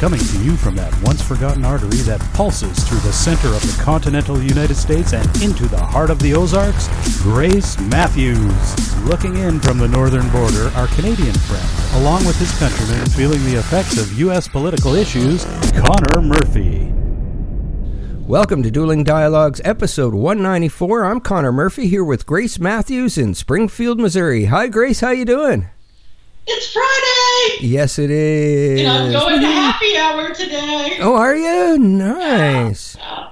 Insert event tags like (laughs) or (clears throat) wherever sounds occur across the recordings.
Coming to you from that once forgotten artery that pulses through the center of the continental United States and into the heart of the Ozarks, Grace Matthews. Looking in from the northern border, our Canadian friend, along with his countrymen feeling the effects of U.S. political issues, Connor Murphy. Welcome to Dueling Dialogues, episode 194. I'm Connor Murphy here with Grace Matthews in Springfield, Missouri. Hi, Grace. How you doing? It's Friday! Yes, it is. And I'm going to happy hour today. Oh, are you? Nice. Uh,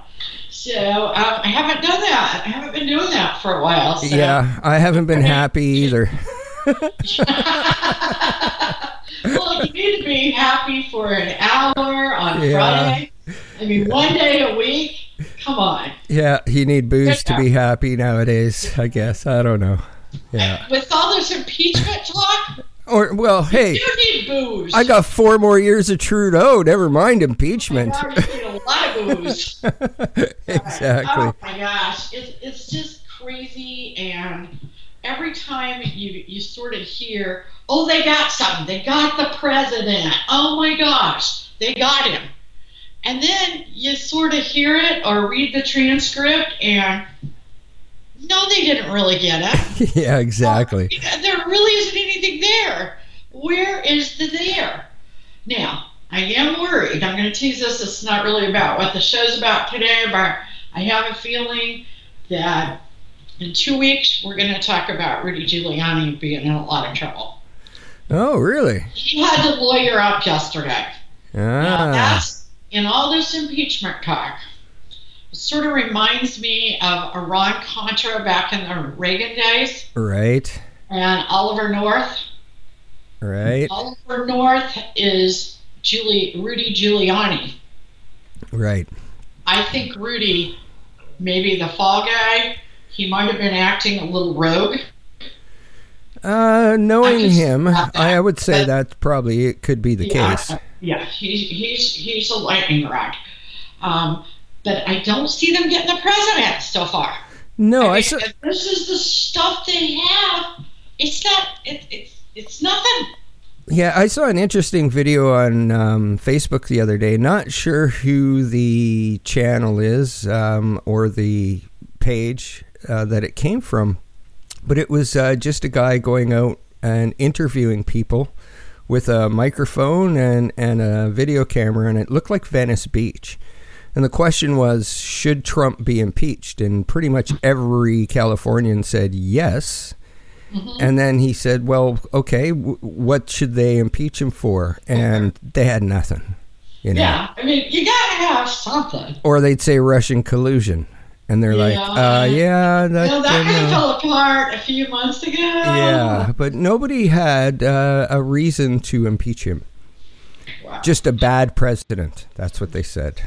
so um, I haven't done that. I haven't been doing that for a while. So. Yeah, I haven't been happy either. (laughs) (laughs) well, you need to be happy for an hour on yeah. Friday. I mean, one day a week. Come on. Yeah, you need booze to be happy nowadays. I guess I don't know. Yeah. With all this impeachment talk. Or well, hey. I got four more years of Trudeau. Never mind impeachment. I need a lot of booze. (laughs) exactly. Oh my gosh, it's it's just crazy, and every time you you sort of hear, oh, they got something. They got the president. Oh my gosh, they got him. And then you sort of hear it or read the transcript, and no, they didn't really get it. (laughs) yeah, exactly. Well, there really isn't anything there. Where is the there? Now, I am worried. I'm going to tease this. It's not really about what the show's about today, but I have a feeling that in two weeks we're going to talk about Rudy Giuliani being in a lot of trouble. Oh, really? He had to lawyer up yesterday. Ah. Now, that's in all this impeachment talk it sort of reminds me of Iran Contra back in the Reagan days. Right. And Oliver North. Right. Oliver North is Julie Rudy Giuliani. Right. I think Rudy, maybe the fall guy, he might have been acting a little rogue. Uh, knowing him, I would say that probably it could be the yeah, case. Yeah, he's he's he's a lightning rod. Um, but I don't see them getting the president so far. No, I, mean, I this is the stuff they have. It's not. It, it's it's nothing. Yeah, I saw an interesting video on um, Facebook the other day. Not sure who the channel is um, or the page uh, that it came from, but it was uh, just a guy going out and interviewing people with a microphone and, and a video camera, and it looked like Venice Beach. And the question was, should Trump be impeached? And pretty much every Californian said yes. Mm-hmm. And then he said, well, okay, w- what should they impeach him for? And they had nothing. You know? Yeah, I mean, you got to have something. Or they'd say Russian collusion. And they're like, uh, yeah, that, know, that kind of fell apart a few months ago. Yeah, but nobody had uh, a reason to impeach him. Wow. Just a bad president. That's what they said.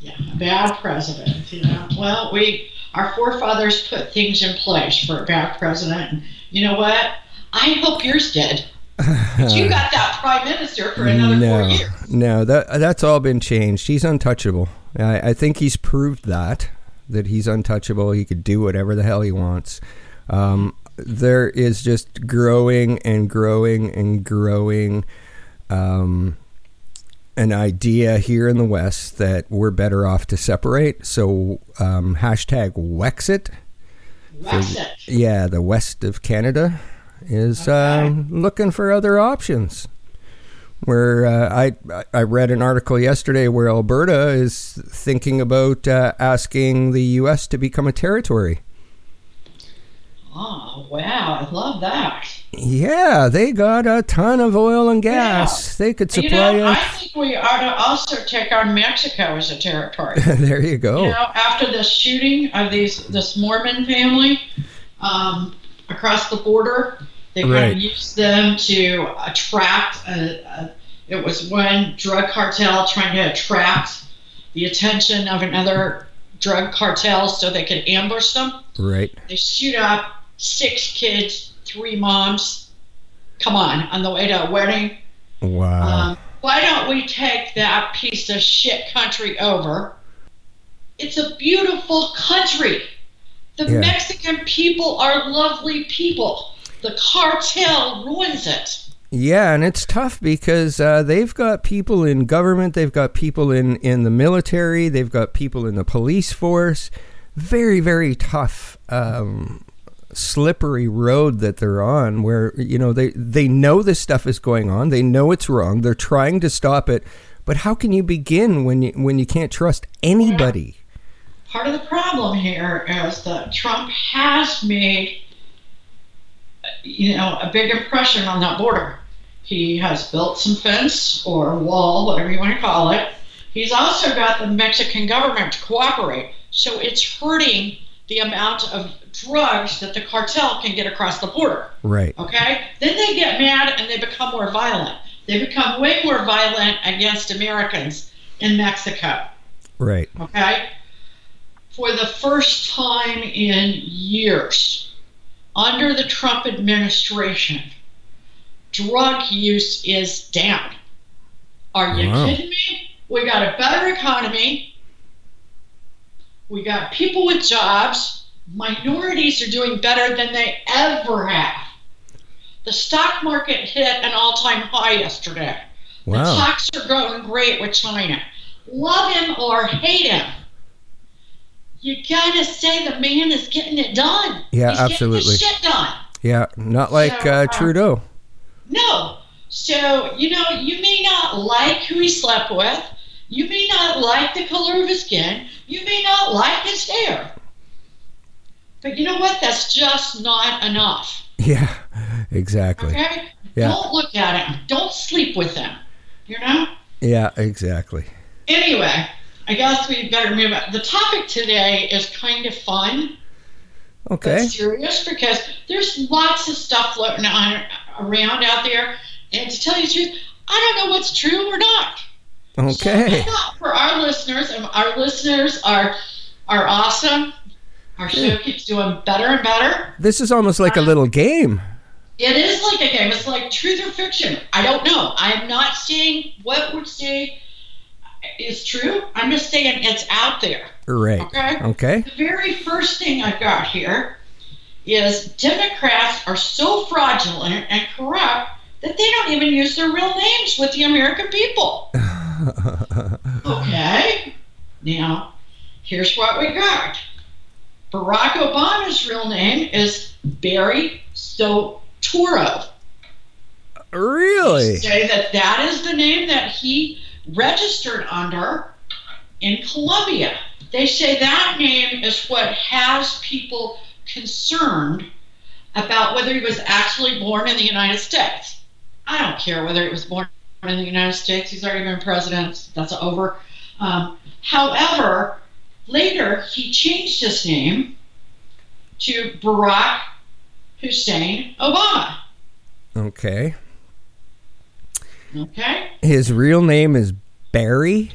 Yeah, bad president. You know, well, we our forefathers put things in place for a bad president. You know what? I hope yours did. But you got that prime minister for another no, four years. No, that that's all been changed. He's untouchable. I, I think he's proved that that he's untouchable. He could do whatever the hell he wants. Um, there is just growing and growing and growing um, an idea here in the West that we're better off to separate. So um, hashtag Wexit. Yeah, the west of Canada is okay. uh, looking for other options. Where uh, I I read an article yesterday where Alberta is thinking about uh, asking the U.S. to become a territory. Oh wow! I love that. Yeah, they got a ton of oil and gas. Yeah. They could supply. You know, I think we ought to also take on Mexico as a territory. (laughs) there you go. You know, after the shooting of these this Mormon family um, across the border, they right. kind of used them to attract. A, a, it was one drug cartel trying to attract the attention of another drug cartel so they could ambush them. Right. They shoot up six kids, three moms. Come on, on the way to a wedding. Wow. Um, why don't we take that piece of shit country over? It's a beautiful country. The yeah. Mexican people are lovely people. The cartel ruins it. Yeah, and it's tough because uh, they've got people in government, they've got people in, in the military, they've got people in the police force. Very, very tough, um, slippery road that they're on where, you know, they, they know this stuff is going on, they know it's wrong, they're trying to stop it. But how can you begin when you, when you can't trust anybody? Part of the problem here is that Trump has made, you know, a big impression on that border. He has built some fence or wall, whatever you want to call it. He's also got the Mexican government to cooperate. So it's hurting the amount of drugs that the cartel can get across the border. Right. Okay? Then they get mad and they become more violent. They become way more violent against Americans in Mexico. Right. Okay? For the first time in years, under the Trump administration, drug use is down. Are you Wow. kidding me? We got a better economy. We got people with jobs. Minorities are doing better than they ever have. The stock market hit an all time high yesterday. The Wow. talks are going great with China. Love him or hate him. You gotta say the man is getting it done. Yeah, He's absolutely. Shit done. Yeah, not like So, uh, uh, Trudeau. No. So, you know, you may not like who he slept with. You may not like the color of his skin. You may not like his hair. But you know what? That's just not enough. Yeah, exactly. Okay? Yeah. Don't look at them. Don't sleep with them. You know? Yeah, exactly. Anyway, I guess we better move on. The topic today is kind of fun. Okay. but serious because there's lots of stuff floating on around out there, and to tell you the truth, I don't know what's true or not. So Okay. thought for our listeners, and our listeners are are awesome. Our show keeps doing better and better. This is almost like a uh, little game. It is like a game. It's like truth or fiction. I don't know. I'm not saying what we're saying is true. I'm just saying it's out there. Right. Okay. Okay. The very first thing I've got here is Democrats are so fraudulent and corrupt that they don't even use their real names with the American people. (laughs) okay. Now, here's what we got. Barack Obama's real name is Barry Soetoro. Really? Say that that is the name that he registered under in Colombia. They say that name is what has people concerned about whether he was actually born in the United States. I don't care whether he was born in the United States. He's already been president. That's over. Um, however, later he changed his name to Barack Hussein Obama. Okay. Okay? His real name is Barry.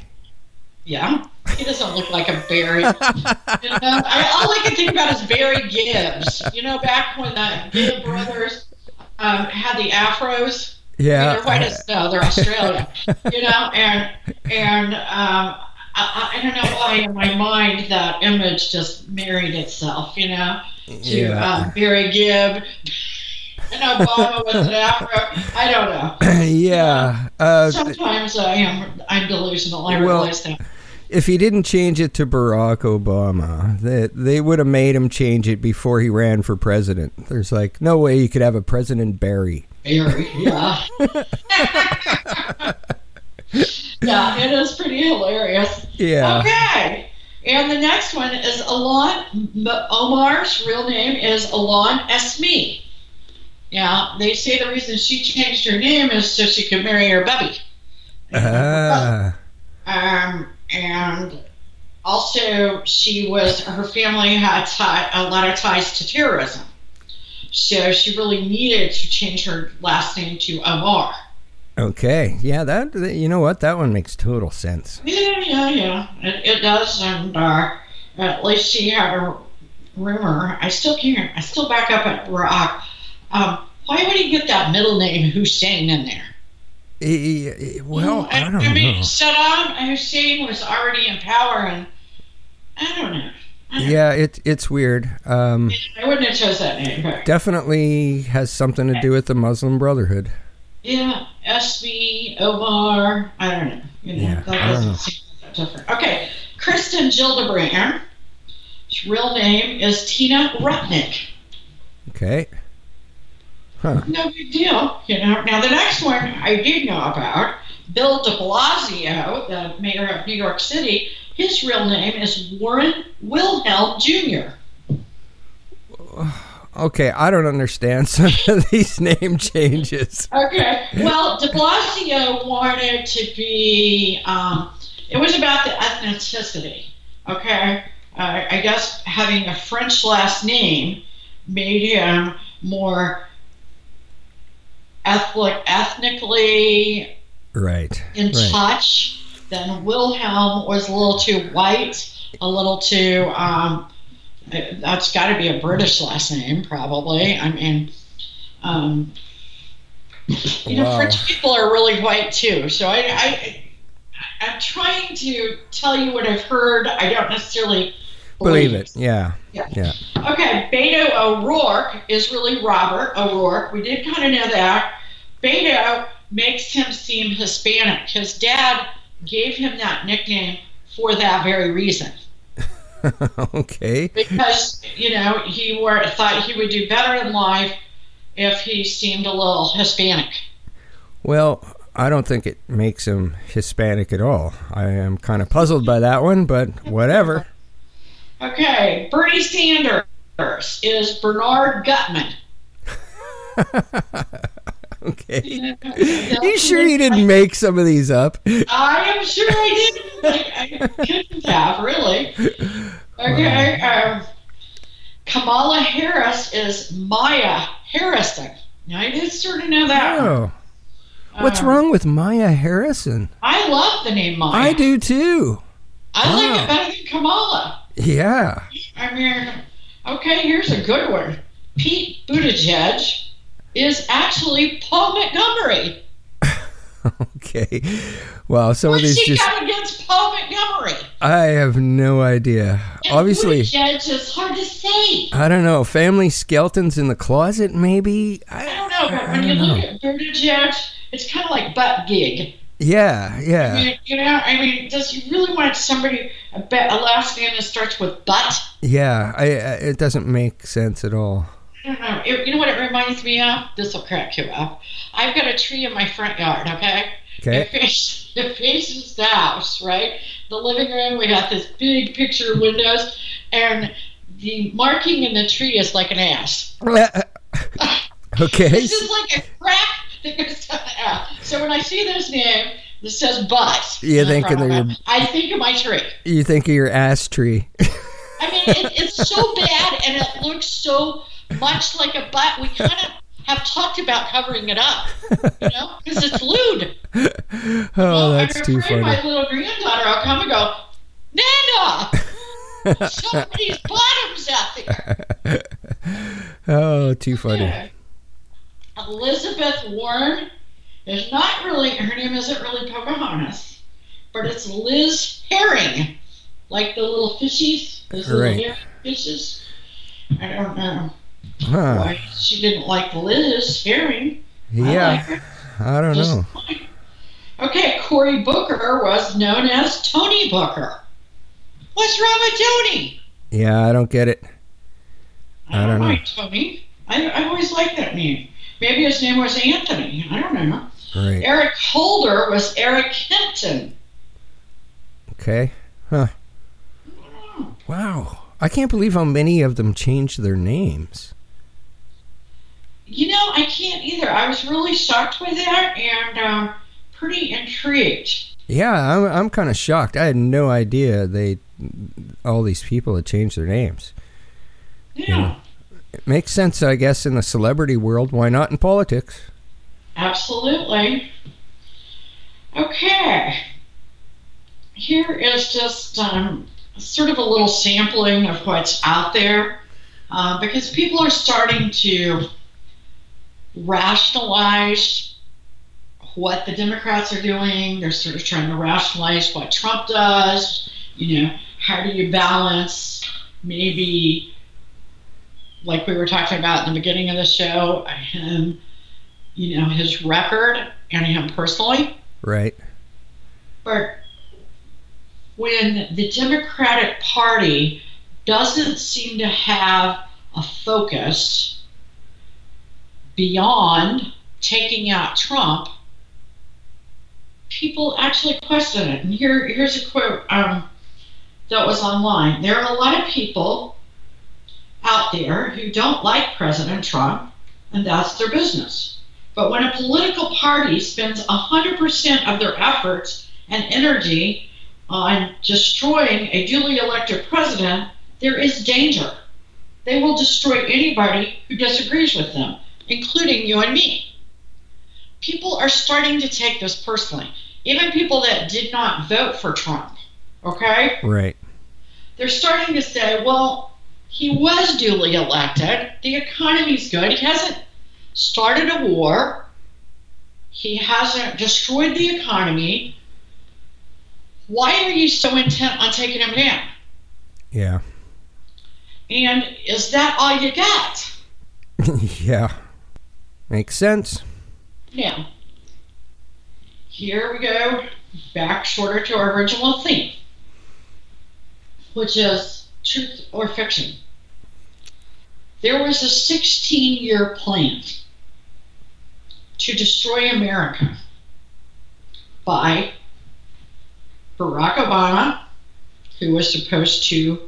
Yeah. He doesn't look like a Barry. you know, I, all I can think about is Barry Gibbs. You know, back when the Gibb brothers um, had the afros. Yeah. they're white as snow. They're Australian. you know, and and um, I, I don't know why in my mind that image just married itself. You know, to Yeah. um, Barry Gibb. And Obama with an afro. I don't know. (clears throat) yeah. Uh, Sometimes I am I'm delusional. I Well, realize that. if he didn't change it to Barack Obama, that they would have made him change it before he ran for president. There's like no way you could have a President Barry. Very, yeah. (laughs) (laughs) (laughs) yeah, it is pretty hilarious. Yeah. Okay. And the next one is Ilhan. Omar's real name is Ilhan Esme. Yeah, they say the reason she changed her name is so she could marry her bubby. Ah. Um, and also, she was her family had tie, a lot of ties to terrorism, so she really needed to change her last name to Omar. Okay. Yeah. That you know what? That one makes total sense. Yeah, yeah, yeah. It, it does, and uh, at least she had a rumor. I still can't. I still back up at Rock. Um, why would he get that middle name Hussein in there? Eh, eh, Well, I don't I mean, know. Saddam Hussein was already in power, and I don't know. I don't Yeah, it it's weird. Um, I wouldn't have chose that name. But definitely has something to do with the Muslim Brotherhood. Yeah, SB, Omar, I don't know. You know, Yeah, that doesn't know. seem that different. Okay, Kristen Gillibrand. Her real name is Tina Rutnick. Okay. Huh. No big deal, you know. Now the next one I did know about, Bill De Blasio, the mayor of New York City. His real name is Warren Wilhelm Jr. Okay, I don't understand (laughs) some of these name changes. Okay. Well, De Blasio wanted to be. Um, it was about the ethnicity. Okay. Uh, I guess having a French last name made him more ethnic, ethnically Right. in Right. touch. Then Wilhelm was a little too white, a little too. Um, that's got to be a British last name, probably. I mean, um, you know, Wow. French people are really white too. So I, I, I'm trying to tell you what I've heard. I don't necessarily Believe it. Yeah. Yeah. Yeah. Okay, Beto O'Rourke is really Robert O'Rourke. We did kind of know that. Beto makes him seem Hispanic. His dad gave him that nickname for that very reason. (laughs) okay. Because, you know, he were, thought he would do better in life if he seemed a little Hispanic. Well, I don't think it makes him Hispanic at all. I am kind of puzzled by that one, but whatever. Okay, Bernie Sanders is Bernard Gutman. (laughs) (laughs) okay. You sure you didn't make some of these up? I am sure I didn't. I, I couldn't have, really. Okay. Um, Kamala Harris is Maya Harrison. Now, I did sort of know that. Oh. What's Um, wrong with Maya Harrison? I love the name Maya. I do too. I like it better than Kamala. Yeah. I mean, okay, here's a good one. Pete Buttigieg is actually Paul Montgomery. (laughs) Okay. Wow. Some of What's these she just. got against Paul Montgomery? I have no idea. And Obviously, Buttigieg is hard to say. I don't know. Family skeletons in the closet, maybe? I don't know, but when I you don't look know. at Buttigieg, it's kind of like butt gig. Yeah, I yeah. mean, you know, I mean, does you really want somebody a, a last name that starts with butt? Yeah, I, I, it doesn't make sense at all. Know. It, you know what it reminds me of? This will crack you up. I've got a tree in my front yard. Okay. It, Okay. faces, it faces the house, right? The living room. We got this big picture of windows, and the marking in the tree is like an ass. (laughs) okay. This is like a crack that goes down the ass. So when I see this name that says butt, You're in the thinking front of it, I think of my tree. You think of your ass tree. I mean, it, it's so bad and it looks so much like a butt. We kind of have talked about covering it up, you know, (laughs) because it's lewd. oh, Well, that's I'm too funny. My little granddaughter will come and go, Nana, (laughs) these bottoms out there. (laughs) oh, too funny. Yeah. Elizabeth Warren is not really, her name isn't really Pocahontas, but it's Liz Herring, like the little fishies, those little Right. herring fishes. I don't know Huh. why she didn't like Liz Herring. I like Yeah, I don't just know. fine. Okay, Cory Booker was known as Tony Booker. What's wrong with Tony? Yeah, I don't get it. I I don't, know. Tony. I, I always liked that name. Maybe his name was Anthony. I don't know. Right. Eric Holder was Eric Hinton. Okay. Huh. Wow. I can't believe how many of them changed their names. You know, I can't either. I was really shocked by that and um, pretty intrigued. Yeah, I'm I'm kind of shocked. I had no idea they all these people had changed their names. Yeah, It makes sense, I guess, in the celebrity world. Why not in politics? absolutely. Okay. Here is just um, sort of a little sampling of what's out there uh, because people are starting to rationalize what the Democrats are doing. They're sort of trying to rationalize what Trump does. You know, how do you balance maybe, like we were talking about in the beginning of the show, him, you know, his record and him personally. Right. But when the Democratic Party doesn't seem to have a focus beyond taking out Trump, people actually question it. And here, here's a quote um, that was online. There are a lot of people out there who don't like President Trump, and that's their business. But when a political party spends 100% of their efforts and energy on destroying a duly elected president, there is danger. They will destroy anybody who disagrees with them, including you and me. People are starting to take this personally, even people that did not vote for Trump. Okay? Right. They're starting to say, well, he was duly elected. The economy's good. He hasn't started a war. He hasn't destroyed the economy. Why are you so intent on taking him down? Yeah. And is that all you got? (laughs) yeah. Makes sense. Now, here we go back shorter to our original theme, which is truth or fiction. There was a 16 year plan to destroy America by Barack Obama, who was supposed to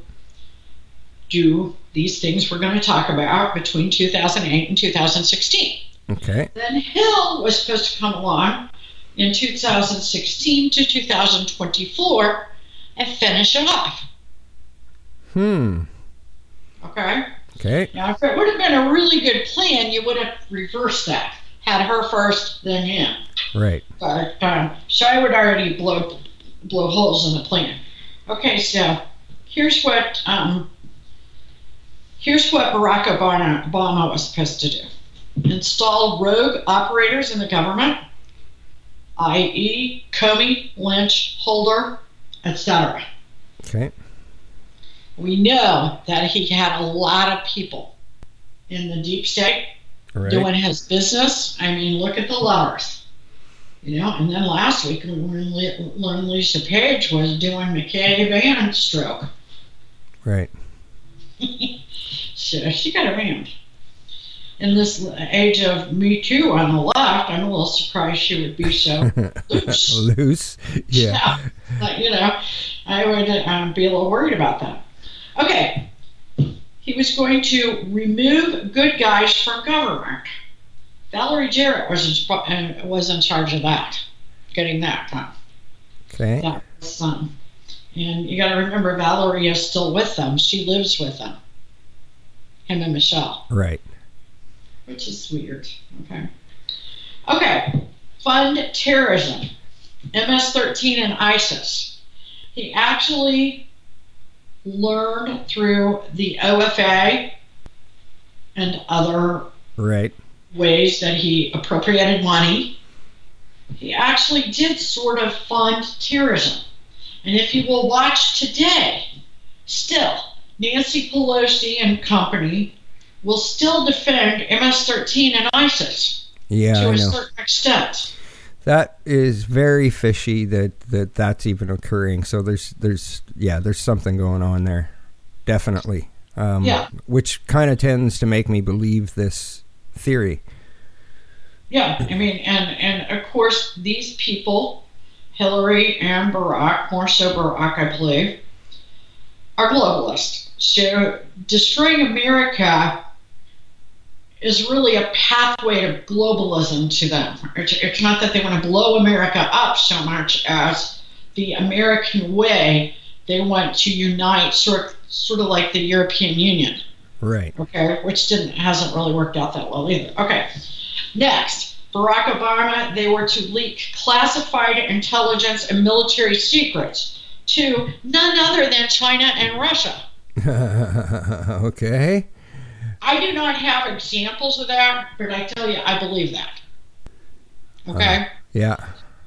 do these things we're going to talk about between 2008 and 2016. Okay. Then Hill was supposed to come along in 2016 to 2024 and finish it off. Hmm. Okay? Okay. Now, if it would have been a really good plan, you would have reversed that. Had her first, then him. Right. But um, so I would already blow blow holes in the plan. Okay, so here's what um, here's what Barack Obama, Obama was supposed to do: install rogue operators in the government, i.e., Comey, Lynch, Holder, etc. Okay. We know that he had a lot of people in the deep state Right. doing his business. I mean, look at the letters. You know, and then last week when Lisa Page was doing McCabe and Strzok, Right. (laughs) so she got around. In this age of Me Too on the left, I'm a little surprised she would be so (laughs) loose. Loose. Yeah. But, you know, I would um, be a little worried about that. Okay. He was going to remove good guys from government. Valerie Jarrett was in, uh, was in charge of that, getting that done. Okay. That was, um, and you got to remember, Valerie is still with them. She lives with them, him and Michelle Right. Which is weird. Okay. Okay. Fund terrorism. MS-13 and ISIS. He actually learned through the OFA and other Right. ways that he appropriated money. He actually did sort of fund terrorism. And if you will watch today, still, Nancy Pelosi and company will still defend MS 13 and ISIS Yeah, to I a know. certain extent. That is very fishy that, that that's even occurring. So there's there's yeah, there's something going on there. Definitely. Um, Yeah. Which kind of tends to make me believe this theory. Yeah, I mean, and, and of course, these people, Hillary and Barack, more so Barack, I believe, are globalists. So destroying America is really a pathway to globalism to them. It's, it's not that they want to blow America up so much as the American way. They want to unite, sort sort of like the European Union Right. okay, which didn't hasn't really worked out that well either. Okay, next, Barack Obama, they were to leak classified intelligence and military secrets to none other than China and Russia. (laughs) okay. I do not have examples of that, but I tell you, I believe that. Okay. Uh, yeah.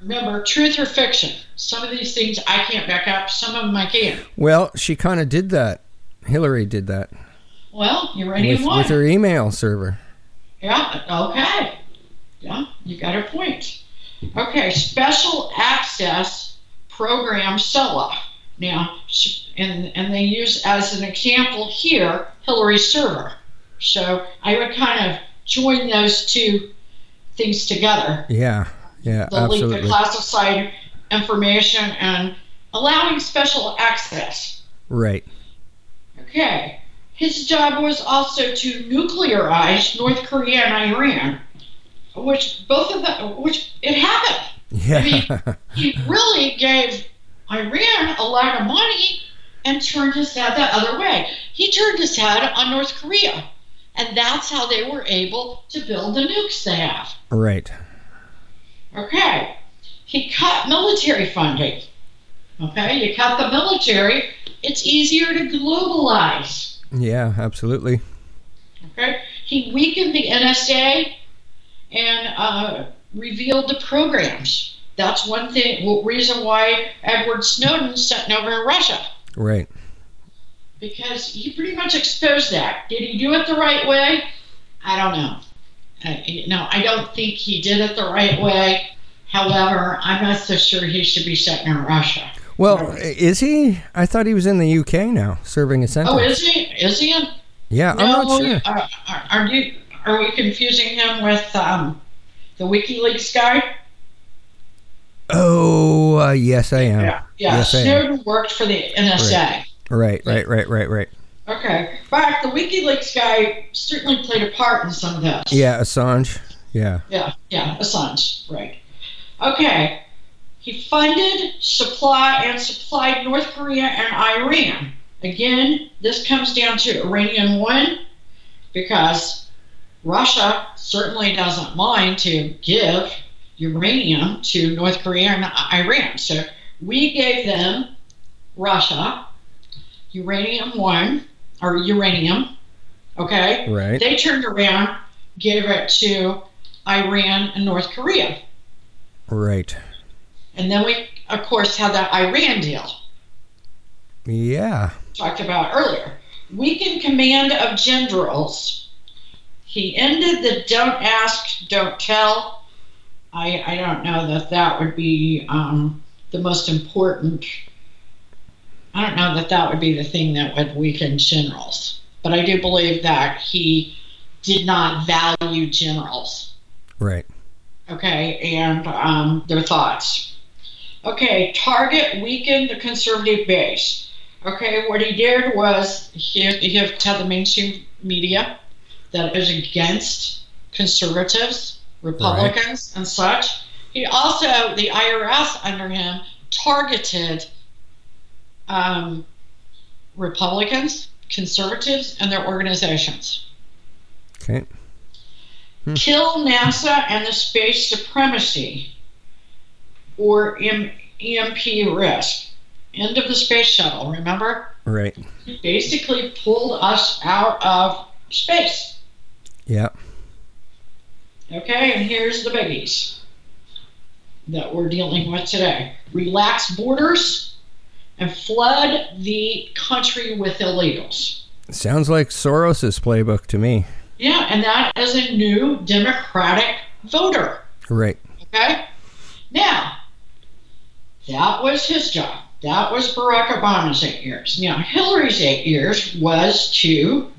Remember, truth or fiction. Some of these things I can't back up. Some of them I can. Well, she kind of did that. Hillary did that Well, you're ready with, with her email server. Yeah. Okay. Yeah, you got a point. Okay, special access program SOA. Now, and, and they use as an example here Hillary server. So I would kind of join those two things together Yeah. Yeah. the Absolutely. of classified information and allowing special access. Right. Okay. His job was also to nuclearize North Korea and Iran, which both of them, which it happened. Yeah. (laughs) He really gave Iran a lot of money and turned his head the other way. He turned his head on North Korea. And that's how they were able to build the nukes they have. right. Okay. He cut military funding. Okay, you cut the military, it's easier to globalize. Yeah. Absolutely. Okay, he weakened the NSA and uh, revealed the programs. That's one thing, reason why Edward Snowden sent over to Russia Right. Because he pretty much exposed that. Did he do it the right way? I don't know. You know, I don't think he did it the right way. However, I'm not so sure he should be sent in Russia. Well, is he? I thought he was in the UK now, serving a sentence. Oh, is he? Is he? In? Yeah, I'm no, not sure. Are, are, are you? Are we confusing him with um, the WikiLeaks guy? Oh, uh, yes, I am. Yeah. Yes, I am. Snowden worked for the NSA. Right, right, right, right, right. Right. Okay. Fact, the WikiLeaks guy certainly played a part in some of this. Yeah, Assange. Yeah. Yeah, yeah, Assange, right. Okay. He funded, supply, and supplied North Korea and Iran. Again, this comes down to Uranium One, because Russia certainly doesn't mind to give uranium to North Korea and Iran. So we gave them Russia uranium one or uranium. Okay, Right. they turned around, gave it to Iran and North Korea, Right. and then we, of course, had that Iran deal Yeah. talked about earlier. Weakened command of generals. He ended the don't ask, don't tell. I, I don't know that that would be um, the most important. I don't know that that would be the thing that would weaken generals. But I do believe that he did not value generals Right. okay, and um, their thoughts. Okay, Target weakened the conservative base. Okay, what he did was he, he had the mainstream media that is against conservatives, Republicans, and such. He also, the IRS under him, targeted um, Republicans, conservatives, and their organizations Okay. kill NASA and the space supremacy or M- EMP risk. End of the space shuttle, remember? Right. Basically pulled us out of space. Yeah. Okay, and here's the biggies that we're dealing with today relax borders and flood the country with illegals. Sounds like Soros's playbook to me. Yeah, and that is a new Democratic voter. Right. Okay? Now, that was his job. That was Barack Obama's eight years. Now, Hillary's eight years was to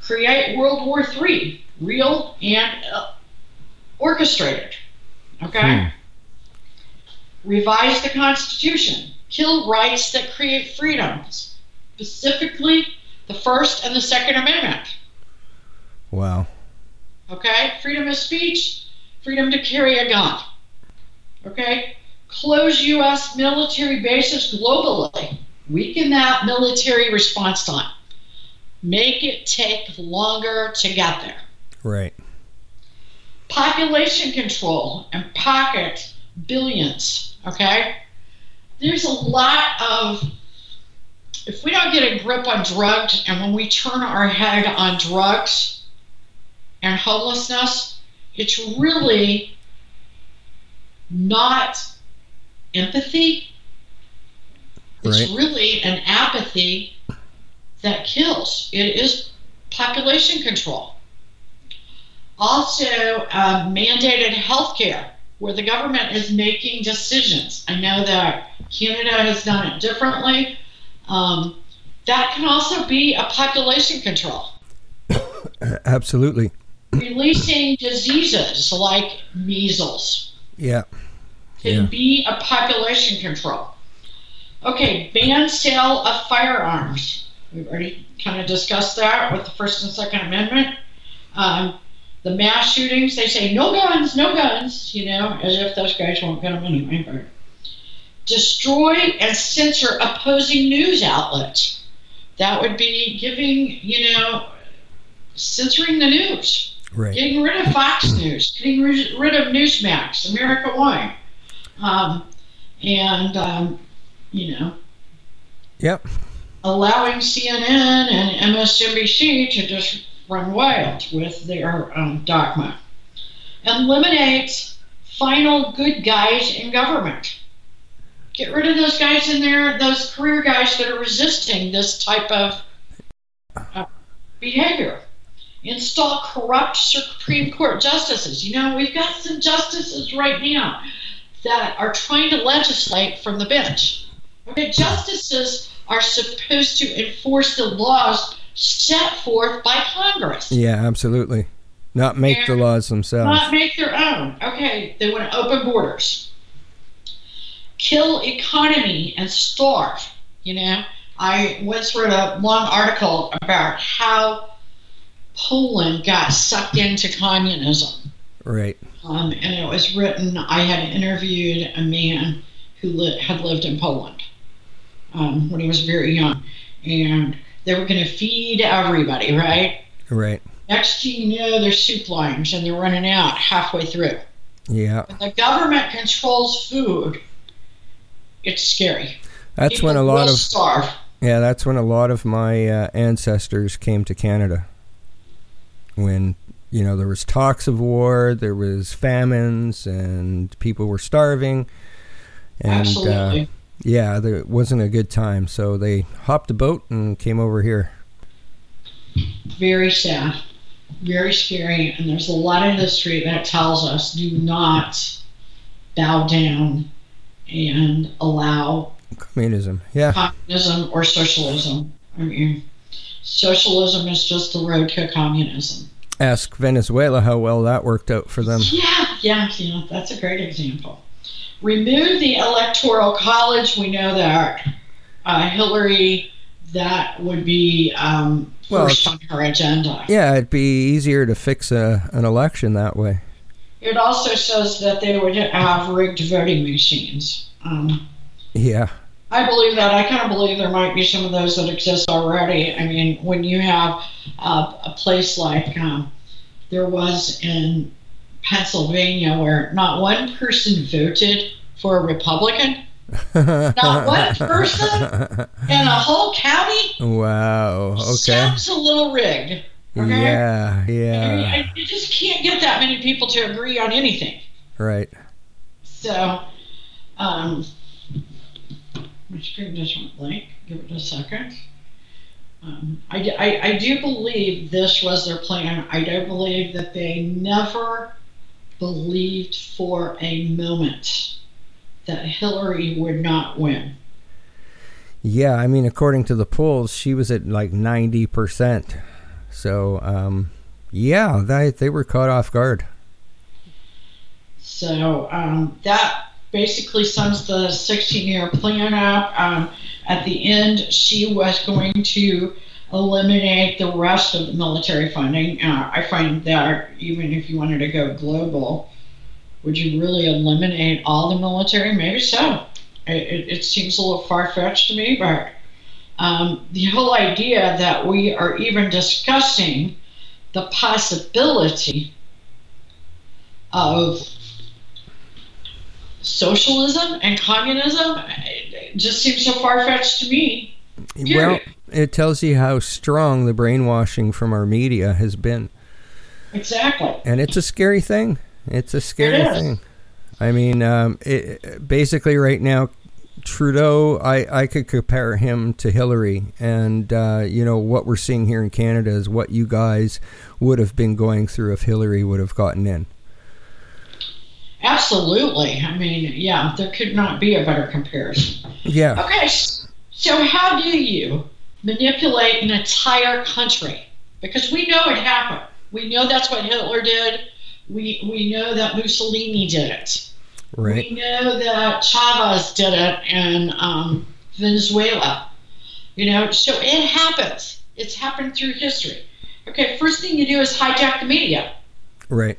create World War III, real and uh, orchestrated. Okay? Revise the Constitution, kill rights that create freedoms, specifically the First and the Second Amendment. Wow. Okay? Freedom of speech, freedom to carry a gun. Okay? Close U.S. military bases globally. Weaken that military response time. Make it take longer to get there. Right. Population control and pocket billions. Okay? There's a lot of. If we don't get a grip on drugs and when we turn our head on drugs and homelessness, it's really not empathy. It's Right. really an apathy that kills. It is population control. Also, uh, mandated health care, where the government is making decisions. I know that Canada has done it differently. Um, that can also be a population control. (coughs) Absolutely. Releasing diseases like measles Yeah. can Yeah. be a population control. Okay, ban sale of firearms. We've already kind of discussed that with the First and Second Amendment. Um, the mass shootings, they say no guns, no guns, you know, as if those guys won't get them anyway. But destroy and censor opposing news outlets. That would be giving, you know, censoring the news. Right. Getting rid of Fox News, getting rid rid of Newsmax, America One, um, and um, you know, Yep. allowing CNN and MSNBC to just run wild with their um, dogma. Eliminate final good guys in government. Get rid of those guys in there, those career guys that are resisting this type of uh, behavior. Install corrupt Supreme Court justices. You know, we've got some justices right now that are trying to legislate from the bench. Okay, justices are supposed to enforce the laws set forth by Congress, Yeah, absolutely. Not make the laws themselves. not make their own. Okay, they want to open borders, kill economy, and starve. You know, I once read a long article about how Poland got sucked into communism. Right. Um, and it was written. I had interviewed a man who li- had lived in Poland um, when he was very young, and they were going to feed everybody. Right. Right. Next thing you know, there's soup lines, and they're running out halfway through. Yeah. When the government controls food, it's scary. That's People when a lot of starve. yeah, that's when a lot of my uh, ancestors came to Canada. When you know there was talks of war, there was famines, and people were starving, and uh, Absolutely. Yeah, there it wasn't a good time. So they hopped a boat and came over here. very sad, very scary, and there's a lot in history that tells us do not bow down and allow Communism. Yeah. communism or socialism. I mean, socialism is just the road to communism. Ask Venezuela how well that worked out for them. Yeah, yeah, yeah, that's a great example. Remove the electoral college. We know that uh, Hillary, that would be um, Well, first on her agenda. Yeah, it'd be easier to fix a, an election that way. It also says that they would have rigged voting machines. Um, Yeah. I believe that. I kind of believe there might be some of those that exist already. I mean, when you have uh, a place like um, there was in Pennsylvania where not one person voted for a Republican, not one (laughs) person in a whole county, Wow. Okay. sounds a little rigged. Okay? Yeah. I mean, Yeah. You just can't get that many people to agree on anything. Right. So, um, my screen just went blank. Give it a second. Um, I, I- I do believe this was their plan. I don't believe that they never believed for a moment that Hillary would not win. Yeah. I mean, according to the polls, she was at like ninety percent. So, um, yeah, they they were caught off guard. So um, that basically sums the 16 year plan up. Um, at the end, she was going to eliminate the rest of the military funding. Uh, I find that even if you wanted to go global, would you really eliminate all the military? Maybe so. It, it, seems a little far fetched to me, but um, the whole idea that we are even discussing the possibility of socialism and communism just seems so far fetched to me. Well, it tells you how strong the brainwashing from our media has been, Exactly. and it's a scary thing. It's a scary It thing. I mean, um, it, basically, right now, Trudeau, I, I could compare him to Hillary, and uh, you know what we're seeing here in Canada is what you guys would have been going through if Hillary would have gotten in. Absolutely. I mean, yeah, there could not be a better comparison. Yeah. Okay, so how do you manipulate an entire country? Because we know it happened. We know that's what Hitler did. We we know that Mussolini did it. Right. We know that Chavez did it in um, Venezuela. You know, so it happens. It's happened through history. Okay, first thing you do is hijack the media, Right.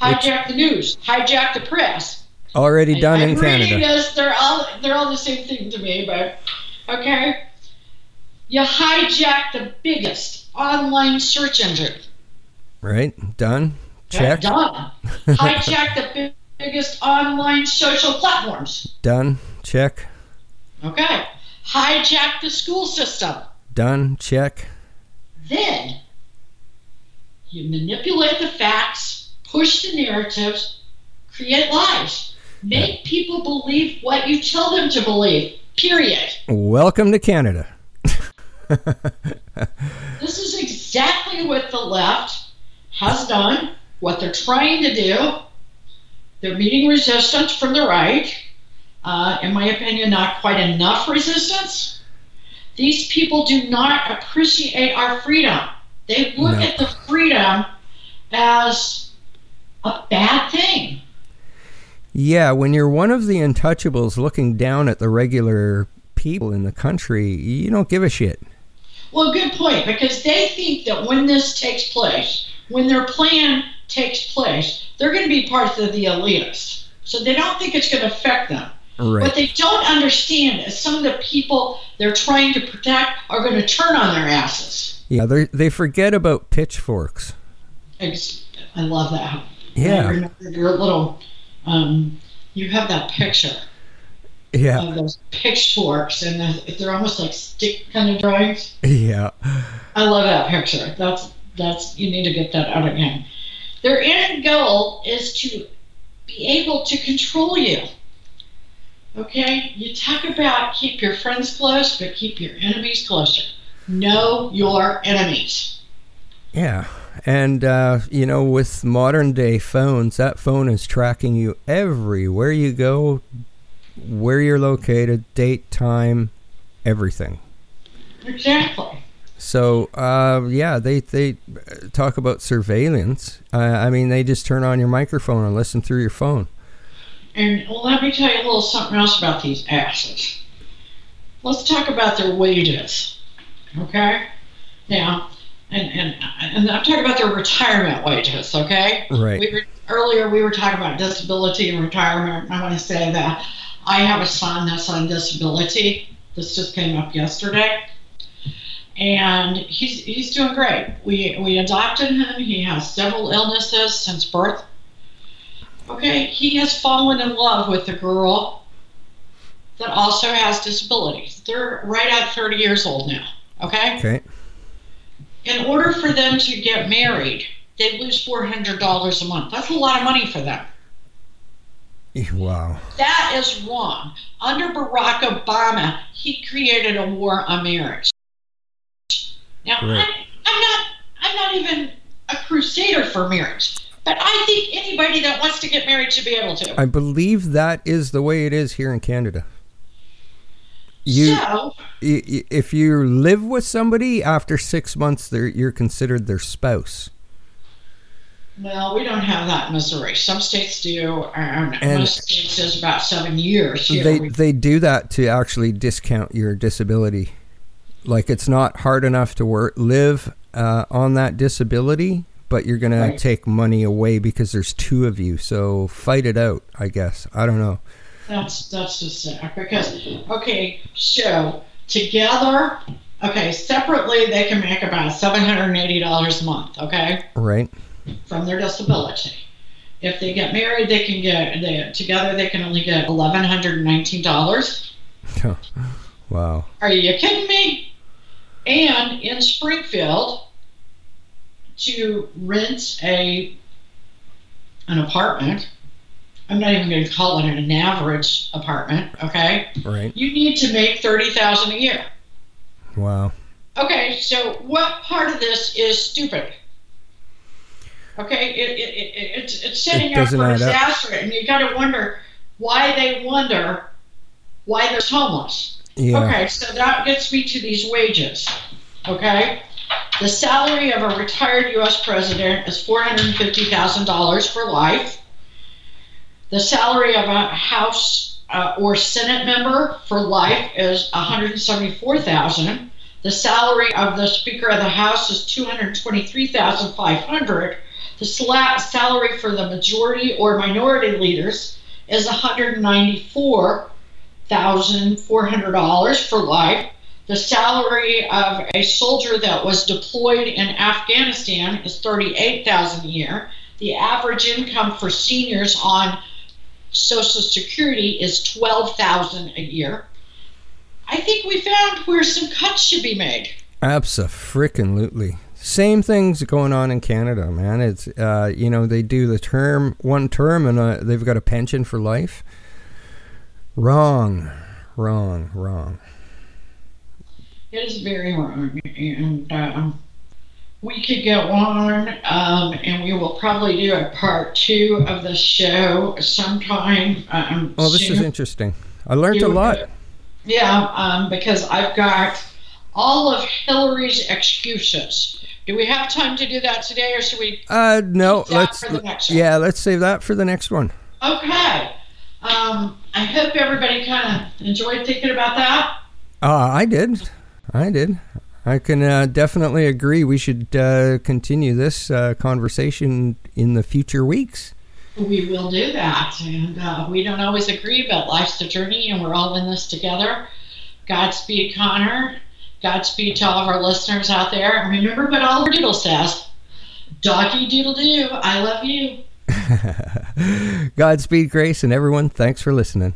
hijack the news, hijack the press. Already done I'm in reading Canada. this. They're all they're all the same thing to me, but okay. You hijack the biggest online search engine. Right. Done. Check. Done. (laughs) hijack the big, biggest online social platforms. Done. Check. Okay. Hijack the school system. Done. Check. Then you manipulate the facts, push the narratives, create lies, make people believe what you tell them to believe. Period. Welcome to Canada. (laughs) This is exactly what the left has done, what they're trying to do. They're meeting resistance from the right. Uh, in my opinion, not quite enough resistance. These people do not appreciate our freedom. They look No. at the freedom as a bad thing. Yeah, when you're one of the untouchables looking down at the regular people in the country, you don't give a shit. Well, good point, because they think that when this takes place, when their plan takes place, they're going to be part of the elitists. So they don't think it's going to affect them. Right. What they don't understand is some of the people they're trying to protect are going to turn on their asses. Yeah, they they forget about pitchforks. Ex- I love that. I Yeah. remember your little, um, you have that picture Yeah. of those pitchforks, and the- they're almost like stick kind of drawings. Yeah. I love that picture. That's that's you need to get that out again. Their end goal is to be able to control you. Okay? You talk about keep your friends close, but keep your enemies closer. Know your enemies. Yeah. And, uh, you know, with modern day phones, that phone is tracking you everywhere you go, where you're located, date, time, everything. Exactly. So, uh, yeah, they, they talk about surveillance. Uh, I mean, they just turn on your microphone and listen through your phone. And well, let me tell you a little something else about these asses. Let's talk about their wages. Okay? Now, and, and, and I'm talking about their retirement wages, okay? Right. We were, earlier we were talking about disability and retirement. I want to say that I have a son that's on disability. This just came up yesterday. And he's, he's doing great. We, we adopted him. He has several illnesses since birth. Okay, he has fallen in love with a girl that also has disabilities. They're right at 30 years old now. Okay? Okay. In order for them to get married, they lose $400 a month. That's a lot of money for them. (laughs) Wow. That is wrong. Under Barack Obama, he created a war on marriage. Now, Right. I, I'm not I'm not even a crusader for marriage, but I think anybody that wants to get married should be able to. I believe that is the way it is here in Canada. You, so, y- y- if you live with somebody after six months, they're, you're considered their spouse. well, we don't have that in Missouri. Some states do, and, And- most states is about seven years. Here, They they do that to actually discount your disability. Like it's not hard enough to work live uh, on that disability, but you're gonna Right. take money away because there's two of you. So fight it out. I guess I don't know. That's that's just sad because okay, so together, okay, separately they can make about seven hundred and eighty dollars a month, okay, Right? from their disability. If they get married, they can get they, together they can only get eleven hundred and nineteen dollars. Wow. Are you kidding me? And in Springfield, to rent a an apartment I'm not even going to call it an average apartment. Okay, Right. you need to make thirty thousand a year. Wow. Okay, so what part of this is stupid? Okay, it, it, it, it's it's setting It up for add up. disaster, and you got to wonder why they wonder why they're homeless. Yeah. Okay, so that gets me to these wages. Okay, the salary of a retired U.S. president is four hundred fifty thousand dollars for life. The salary of a House uh, or Senate member for life is one hundred seventy-four thousand. The salary of the Speaker of the House is two hundred twenty-three thousand five hundred. The sla- salary for the majority or minority leaders is one hundred ninety-four thousand four hundred dollars for life. The salary of a soldier that was deployed in Afghanistan is thirty-eight thousand a year. The average income for seniors on Social Security is twelve thousand a year. I think we found where some cuts should be made. Abso-frickin-lutely. Same things going on in Canada, man. It's uh, you know they do the term one term and uh, they've got a pension for life. Wrong, wrong, wrong. It is very wrong, and um, we could go on, um, and we will probably do a part two of the show sometime. Um, Well, this is interesting. I learned a lot. Yeah, um, because I've got all of Hillary's excuses. Do we have time to do that today, or should we? Uh, no, that let's for the next yeah, let's save that for the next one. Okay. Um, I hope everybody kind of enjoyed thinking about that. Uh, I did, I did. I can uh, definitely agree. We should uh, continue this uh, conversation in the future weeks. We will do that. And uh, we don't always agree, but life's a journey and we're all in this together. Godspeed, Connor. Godspeed to all of our listeners out there. And remember what Oliver Doodle says Doggy doodle doo. I love you. (laughs) Godspeed, Grace, and everyone. Thanks for listening.